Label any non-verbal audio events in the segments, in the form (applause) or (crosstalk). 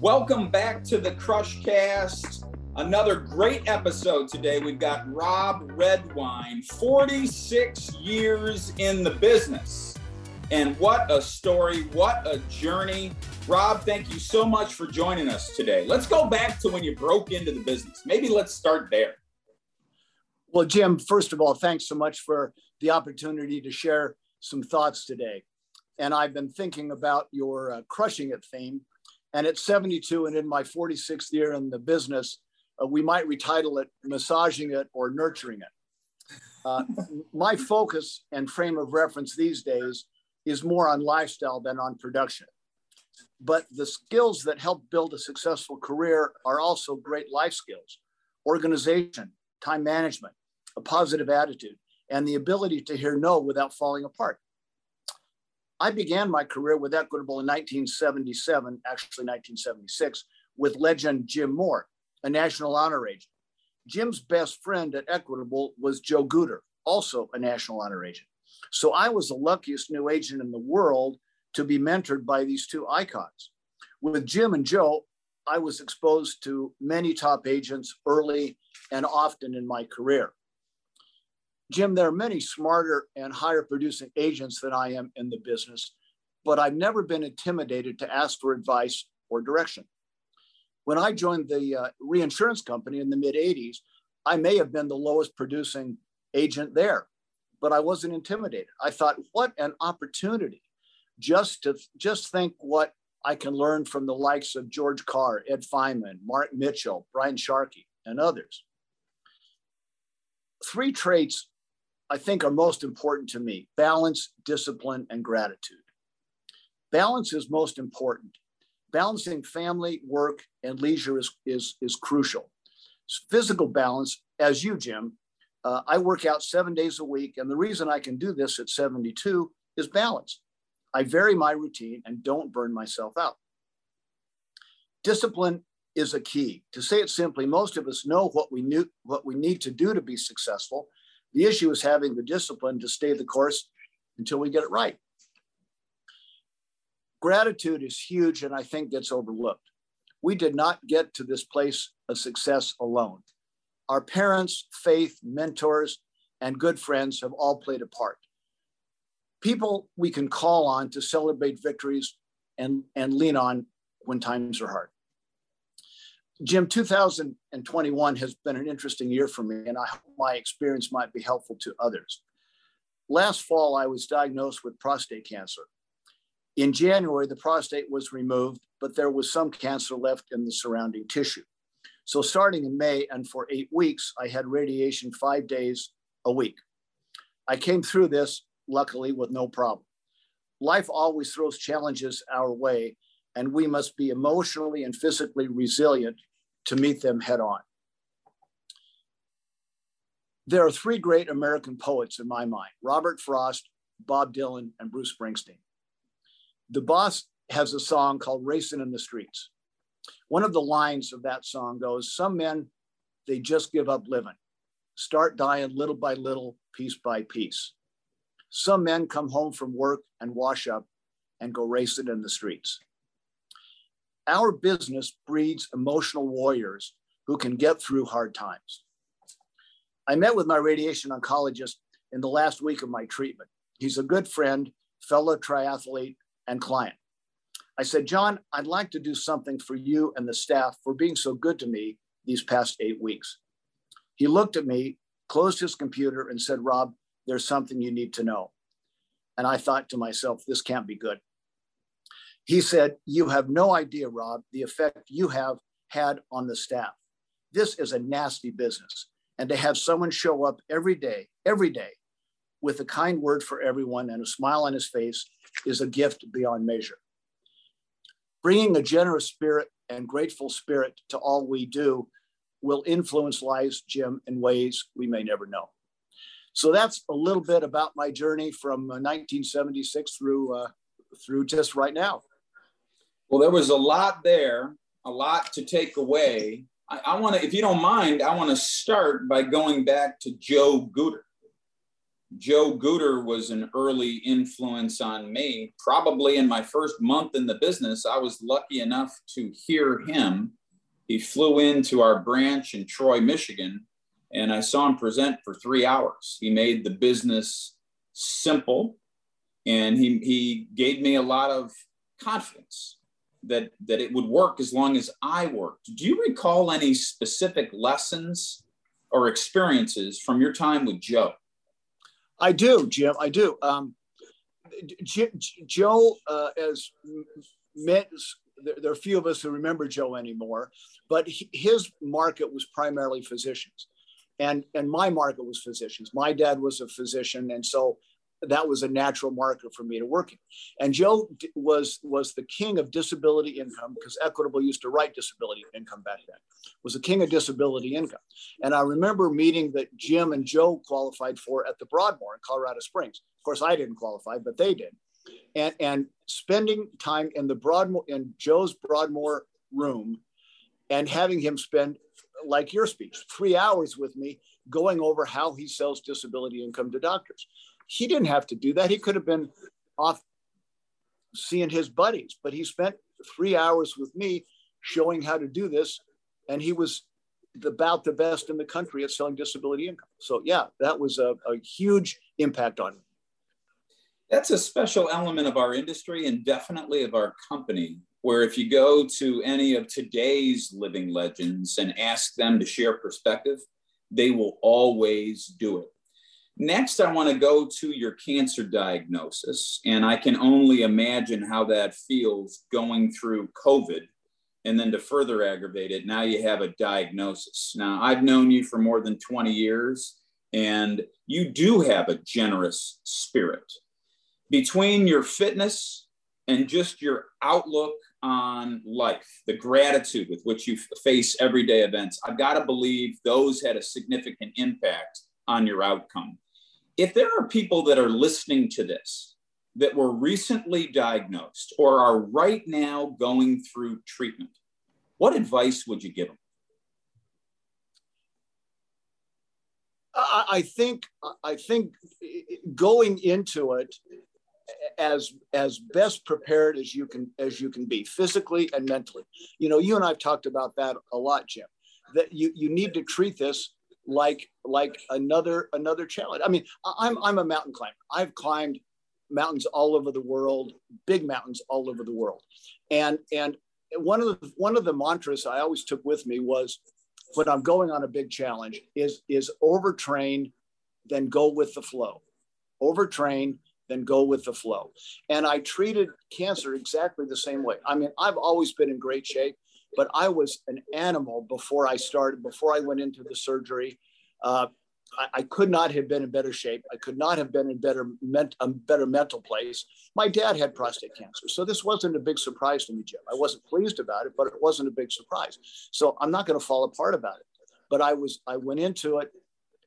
Welcome back to the Crush Cast. Another great episode today. We've got Rob Redwine, 46 years in the business. And what a story, what a journey. Rob, thank you so much for joining us today. Let's go back to when you broke into the business. Maybe let's start there. Well, Jim, first of all, thanks so much for the opportunity to share some thoughts today. And I've been thinking about your uh, crushing it theme and at 72 and in my 46th year in the business, uh, we might retitle it massaging it or nurturing it. Uh, (laughs) my focus and frame of reference these days is more on lifestyle than on production. But the skills that help build a successful career are also great life skills organization, time management, a positive attitude, and the ability to hear no without falling apart. I began my career with Equitable in 1977, actually 1976, with legend Jim Moore, a national honor agent. Jim's best friend at Equitable was Joe Guder, also a national honor agent. So I was the luckiest new agent in the world to be mentored by these two icons. With Jim and Joe, I was exposed to many top agents early and often in my career. Jim, there are many smarter and higher producing agents than I am in the business, but I've never been intimidated to ask for advice or direction. When I joined the uh, reinsurance company in the mid 80s, I may have been the lowest producing agent there, but I wasn't intimidated. I thought, what an opportunity just to just think what I can learn from the likes of George Carr, Ed Feynman, Mark Mitchell, Brian Sharkey, and others. Three traits I think are most important to me balance, discipline, and gratitude. Balance is most important. Balancing family, work, and leisure is, is, is crucial. Physical balance, as you, Jim, uh, I work out seven days a week. And the reason I can do this at 72 is balance. I vary my routine and don't burn myself out. Discipline is a key. To say it simply, most of us know what we knew, what we need to do to be successful, the issue is having the discipline to stay the course until we get it right. Gratitude is huge and I think gets overlooked. We did not get to this place of success alone. Our parents, faith, mentors, and good friends have all played a part. People we can call on to celebrate victories and, and lean on when times are hard. Jim, 2021 has been an interesting year for me, and I hope my experience might be helpful to others. Last fall, I was diagnosed with prostate cancer. In January, the prostate was removed, but there was some cancer left in the surrounding tissue. So, starting in May and for eight weeks, I had radiation five days a week. I came through this, luckily, with no problem. Life always throws challenges our way, and we must be emotionally and physically resilient to meet them head on. There are three great American poets in my mind Robert Frost, Bob Dylan, and Bruce Springsteen. The boss has a song called Racing in the Streets. One of the lines of that song goes Some men, they just give up living, start dying little by little, piece by piece. Some men come home from work and wash up and go racing in the streets. Our business breeds emotional warriors who can get through hard times. I met with my radiation oncologist in the last week of my treatment. He's a good friend, fellow triathlete, and client. I said, John, I'd like to do something for you and the staff for being so good to me these past eight weeks. He looked at me, closed his computer, and said, Rob, there's something you need to know. And I thought to myself, this can't be good. He said, You have no idea, Rob, the effect you have had on the staff. This is a nasty business. And to have someone show up every day, every day, with a kind word for everyone and a smile on his face is a gift beyond measure. Bringing a generous spirit and grateful spirit to all we do will influence lives, Jim, in ways we may never know. So that's a little bit about my journey from 1976 uh, through uh, through just right now. Well, there was a lot there, a lot to take away. I, I want to, if you don't mind, I want to start by going back to Joe Guder. Joe Gooder was an early influence on me. Probably in my first month in the business, I was lucky enough to hear him. He flew into our branch in Troy, Michigan, and I saw him present for three hours. He made the business simple, and he, he gave me a lot of confidence that, that it would work as long as I worked. Do you recall any specific lessons or experiences from your time with Joe? I do, Jim. I do. Um, J- Joe, uh, as met, there, are few of us who remember Joe anymore, but his market was primarily physicians, and and my market was physicians. My dad was a physician, and so that was a natural marker for me to work in. And Joe was was the king of disability income because Equitable used to write disability income back then. Was the king of disability income. And I remember meeting that Jim and Joe qualified for at the Broadmoor in Colorado Springs. Of course, I didn't qualify, but they did. And and spending time in the Broadmoor in Joe's Broadmoor room, and having him spend like your speech, three hours with me going over how he sells disability income to doctors he didn't have to do that. He could have been off seeing his buddies, but he spent three hours with me showing how to do this. And he was about the best in the country at selling disability income. So, yeah, that was a, a huge impact on me. That's a special element of our industry and definitely of our company. Where if you go to any of today's living legends and ask them to share perspective, they will always do it. Next, I want to go to your cancer diagnosis. And I can only imagine how that feels going through COVID. And then to further aggravate it, now you have a diagnosis. Now, I've known you for more than 20 years, and you do have a generous spirit. Between your fitness and just your outlook on life, the gratitude with which you face everyday events, I've got to believe those had a significant impact on your outcome if there are people that are listening to this that were recently diagnosed or are right now going through treatment, what advice would you give them? I think I think going into it as as best prepared as you can as you can be physically and mentally. You know, you and I've talked about that a lot, Jim. That you you need to treat this like like another another challenge. I mean, I'm I'm a mountain climber. I've climbed mountains all over the world, big mountains all over the world, and and one of the one of the mantras I always took with me was when I'm going on a big challenge is is overtrain, then go with the flow. Overtrain, then go with the flow. And I treated cancer exactly the same way. I mean, I've always been in great shape but I was an animal before I started, before I went into the surgery. Uh, I, I, could not have been in better shape. I could not have been in better ment- a better mental place. My dad had prostate cancer, so this wasn't a big surprise to me, Jim. I wasn't pleased about it, but it wasn't a big surprise. So I'm not going to fall apart about it. But I was I went into it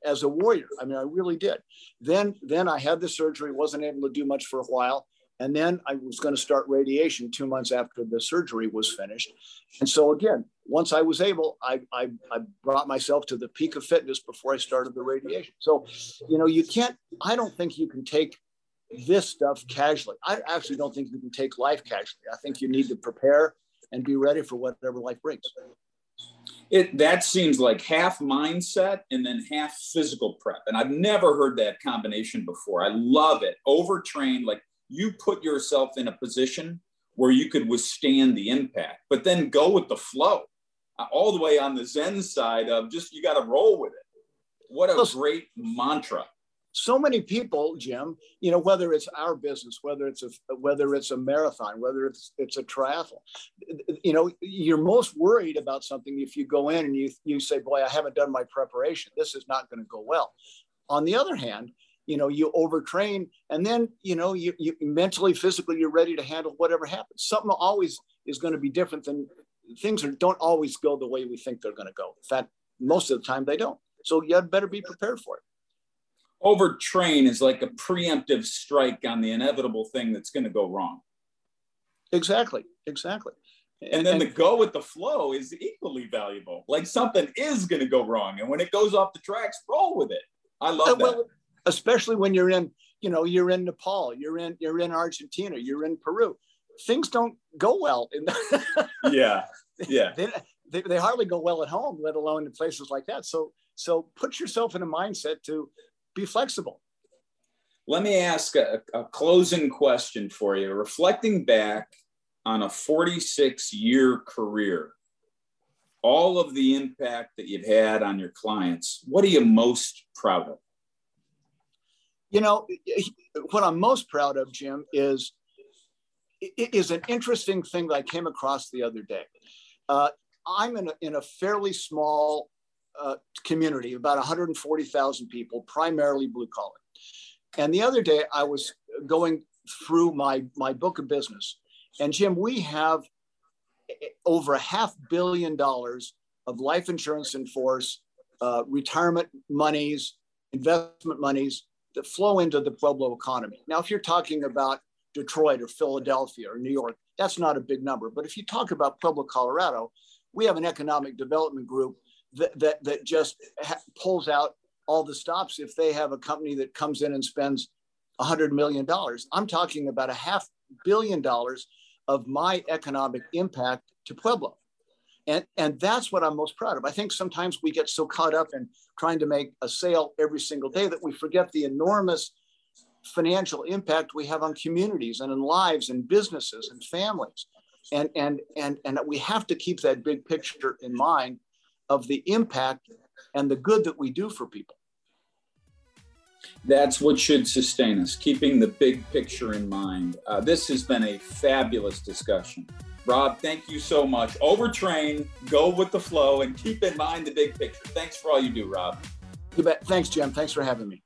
as a warrior. I mean, I really did. Then then I had the surgery, wasn't able to do much for a while. And then I was going to start radiation two months after the surgery was finished. And so, again, once I was able, I, I, I, brought myself to the peak of fitness before I started the radiation. So, you know, you can't, I don't think you can take this stuff casually. I actually don't think you can take life casually. I think you need to prepare and be ready for whatever life brings. It, that seems like half mindset and then half physical prep. And I've never heard that combination before. I love it. Overtrained, like you put yourself in a position where you could withstand the impact, but then go with the flow uh, all the way on the Zen side of just you got to roll with it. What a great mantra. So many people, Jim, you know, whether it's our business, whether it's a whether it's a marathon, whether it's it's a triathlon, you know, you're most worried about something if you go in and you you say, "Boy, I haven't done my preparation. This is not going to go well." On the other hand, you know you overtrain and then you know you, you mentally physically you're ready to handle whatever happens. Something always is going to be different than things are, don't always go the way we think they're going to go. In fact most of the time they don't. So you better be prepared for it. Overtrain is like a preemptive strike on the inevitable thing that's going to go wrong. Exactly exactly. And then and, the go with the flow is equally valuable. Like something is going to go wrong and when it goes off the tracks roll with it. I love uh, that. well, especially when you're in, you know, you're in Nepal, you're in, you're in Argentina, you're in Peru. Things don't go well. In the, (laughs) yeah, yeah. They, they, they hardly go well at home, let alone in places like that. So, so put yourself in a mindset to be flexible. Let me ask a, a closing question for you. Reflecting back on a 46 year career, all of the impact that you've had on your clients, what are you most proud of? You know, what I'm most proud of, Jim, is is an interesting thing that I came across the other day. Uh, I'm in a, in a fairly small uh, community, about 140,000 people, primarily blue collar. And the other day, I was going through my my book of business, and Jim, we have over a half billion dollars of life insurance in force, uh, retirement monies, investment monies that flow into the Pueblo economy. Now, if you're talking about Detroit or Philadelphia or New York, that's not a big number. But if you talk about Pueblo, Colorado, we have an economic development group that, that, that just ha- pulls out all the stops if they have a company that comes in and spends $100 million. I'm talking about a half billion dollars of my economic impact to Pueblo. And, and that's what I'm most proud of. I think sometimes we get so caught up in trying to make a sale every single day that we forget the enormous financial impact we have on communities and in lives and businesses and families. And, and, and, and we have to keep that big picture in mind of the impact and the good that we do for people. That's what should sustain us, keeping the big picture in mind. Uh, this has been a fabulous discussion. Rob, thank you so much. Overtrain, go with the flow, and keep in mind the big picture. Thanks for all you do, Rob. You bet. Thanks, Jim. Thanks for having me.